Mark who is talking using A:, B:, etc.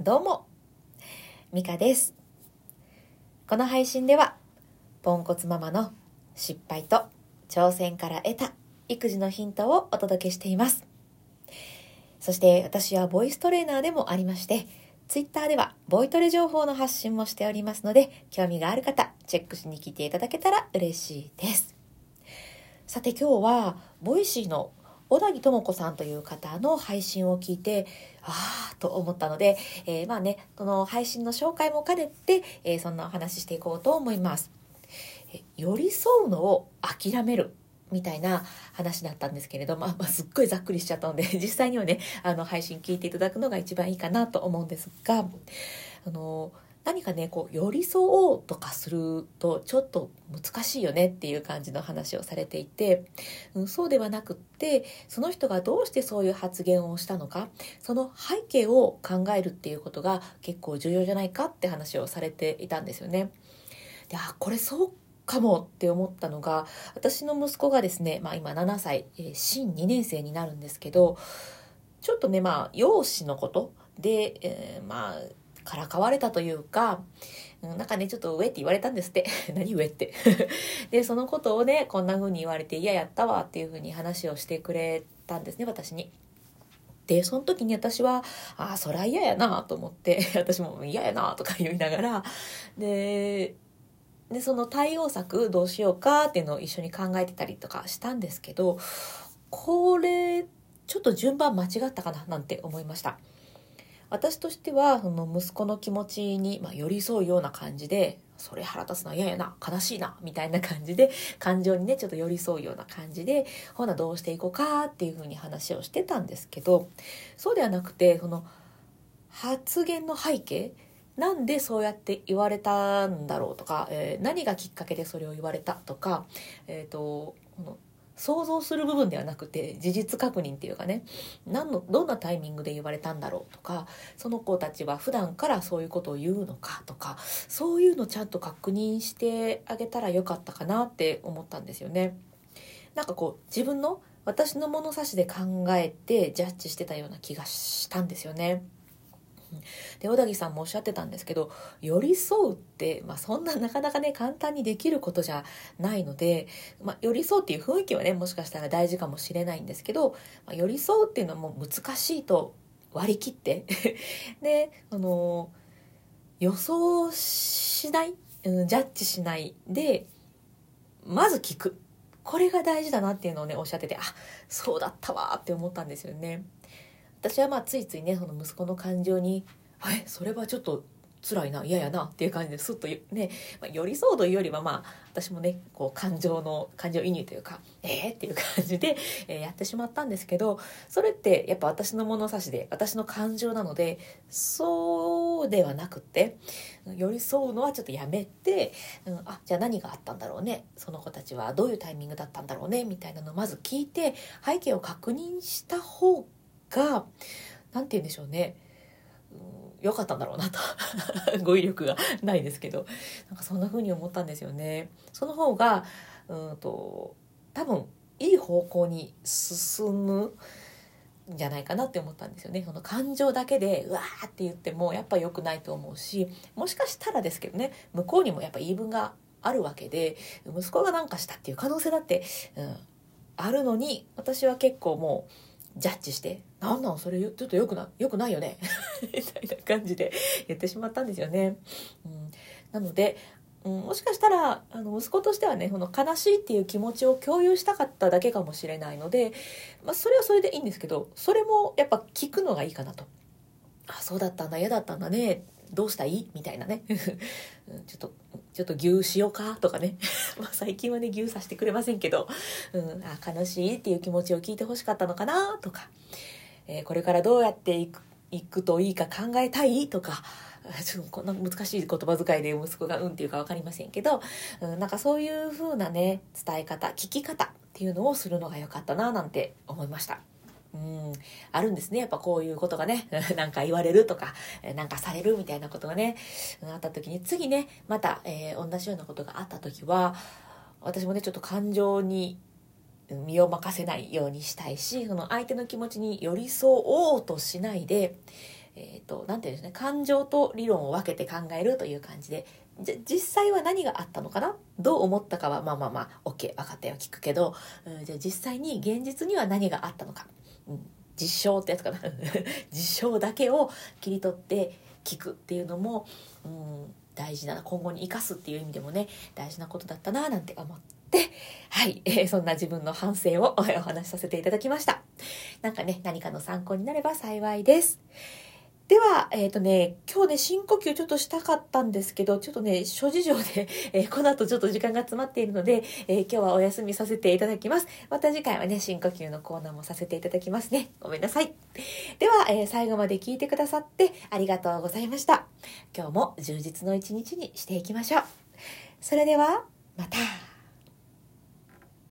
A: どうも、ミカです。この配信では、ポンコツママの失敗と挑戦から得た育児のヒントをお届けしています。そして私はボイストレーナーでもありまして、ツイッターではボイトレ情報の発信もしておりますので、興味がある方、チェックしに来ていただけたら嬉しいです。さて今日は、ボイシーの小田木智子さんという方の配信を聞いて、ああと思ったので、えーまあね、この配信の紹介も兼ねて、えーそんなお話ししていこうと思います。寄り添うのを諦める。みたいな話だったんですけれども、まあ、まあすっごいざっくりしちゃったので、実際にはね、あの、配信聞いていただくのが一番いいかなと思うんですが、あの、何かね、こう、寄り添おうとかすると、ちょっと難しいよねっていう感じの話をされていて、うんそうではなくって、その人がどうしてそういう発言をしたのか、その背景を考えるっていうことが結構重要じゃないかって話をされていたんですよね。で、あ、これそうかもって思ったのが、私の息子がですね、まあ今7歳、えー新2年生になるんですけど、ちょっとね、まあ、容姿のことで、えーまあ、からかわれたというか、なんかね、ちょっと上って言われたんですって。何上って。で、そのことをね、こんな風に言われて嫌やったわっていう風に話をしてくれたんですね、私に。で、その時に私は、ああ、そりゃ嫌やなと思って、私も嫌やなとか言いながら、で、で、その対応策どうしようかっていうのを一緒に考えてたりとかしたんですけど、これ、ちょっと順番間違ったかななんて思いました。私としては、その息子の気持ちに、ま、寄り添うような感じで、それ腹立つな、嫌やな、悲しいな、みたいな感じで、感情にね、ちょっと寄り添うような感じで、ほなどうしていこうかっていうふうに話をしてたんですけど、そうではなくて、その、発言の背景、なんでそうやって言われたんだろうとか、えー何がきっかけでそれを言われたとか、えっ、と、この想像する部分ではなくて事実確認っていうかね何のどんなタイミングで言われたんだろうとかその子たちは普段からそういうことを言うのかとかそういうのちゃんと確認してあげたらよかったかなって思ったんですよね。なんかこう自分の私の物差しで考えてジャッジしてたような気がしたんですよね。で小田木さんもおっしゃってたんですけど寄り添うって、まあ、そんななかなかね簡単にできることじゃないので、まあ、寄り添うっていう雰囲気はねもしかしたら大事かもしれないんですけど、まあ、寄り添うっていうのはもう難しいと割り切って であの予想しない、うん、ジャッジしないでまず聞くこれが大事だなっていうのをねおっしゃっててあそうだったわって思ったんですよね。私はまあついついねその息子の感情に「えそれはちょっと辛いな嫌やな」っていう感じですっとね、まあ、寄り添うというよりはまあ私もねこう感情の感情移入というか「えー?」っていう感じで、えーやってしまったんですけどそれってやっぱ私の物差しで私の感情なのでそうではなくって寄り添うのはちょっとやめて、うん、あじゃあ何があったんだろうねその子たちはどういうタイミングだったんだろうねみたいなのをまず聞いて背景を確認した方がが何て言うんでしょうねうん良かったんだろうなと 語彙力がないですけどなんかそんな風に思ったんですよね。その方がうんと多分いい方向に進むんじゃないかなって思ったんですよね。その感情だけでうわーって言ってもやっぱ良くないと思うしもしかしたらですけどね向こうにもやっぱ言い分があるわけで息子が何かしたっていう可能性だって、うん、あるのに私は結構もうジャッジして「なんなんそれちょっとよくなよくないよね」みたいな感じで言ってしまったんですよね。うん、なので、うん、もしかしたらあの息子としてはねこの悲しいっていう気持ちを共有したかっただけかもしれないので、まあ、それはそれでいいんですけどそれもやっぱ聞くのがいいかなと。あそうだったんだ嫌だったんだねどうしたい？みたいなね。うんちょっとちょっと牛しようか？とかね。まあ最近はね牛させてくれませんけど、うん、あ悲しいっていう気持ちを聞いてほしかったのかな？とか、えーこれからどうやっていくいくといいか考えたい？とか。ちょっとこんな難しい言葉遣いで息子が「うん」っていうか分かりませんけど、うん、なんかそういう風なね伝え方聞き方っていうのをするのが良かったななんて思いました。うん、あるんですね。やっぱこういうことがね、なんか言われるとか、えなんかされるみたいなことがね、あった時に、次ね、また、えー同じようなことがあった時は、私もね、ちょっと感情に身を任せないようにしたいし、その相手の気持ちに寄り添おうとしないで、えっ、ー、と、なていうんですね、感情と理論を分けて考えるという感じで、じゃ、実際は何があったのかな？どう思ったかは、まあまあまあ、OK、分かったよ、聞くけど、うん、じゃあ実際に現実には何があったのか？うん、実証ってやつかな？実証だけを切り取って聞くっていうのも、うん、大事な。今後に生かすっていう意味でもね大事なことだったななんて思ってはい、えー、そんな自分の反省をお話しさせていただきました。なんかね何かの参考になれば幸いです。では、えっ、ー、とね、今日ね、深呼吸ちょっとしたかったんですけど、ちょっとね、諸事情で、えー、この後ちょっと時間が詰まっているので、えー、今日はお休みさせていただきます。また次回はね、深呼吸のコーナーもさせていただきますね。ごめんなさい。では、え最後まで聞いてくださってありがとうございました。今日も充実の一日にしていきましょう。それでは、また。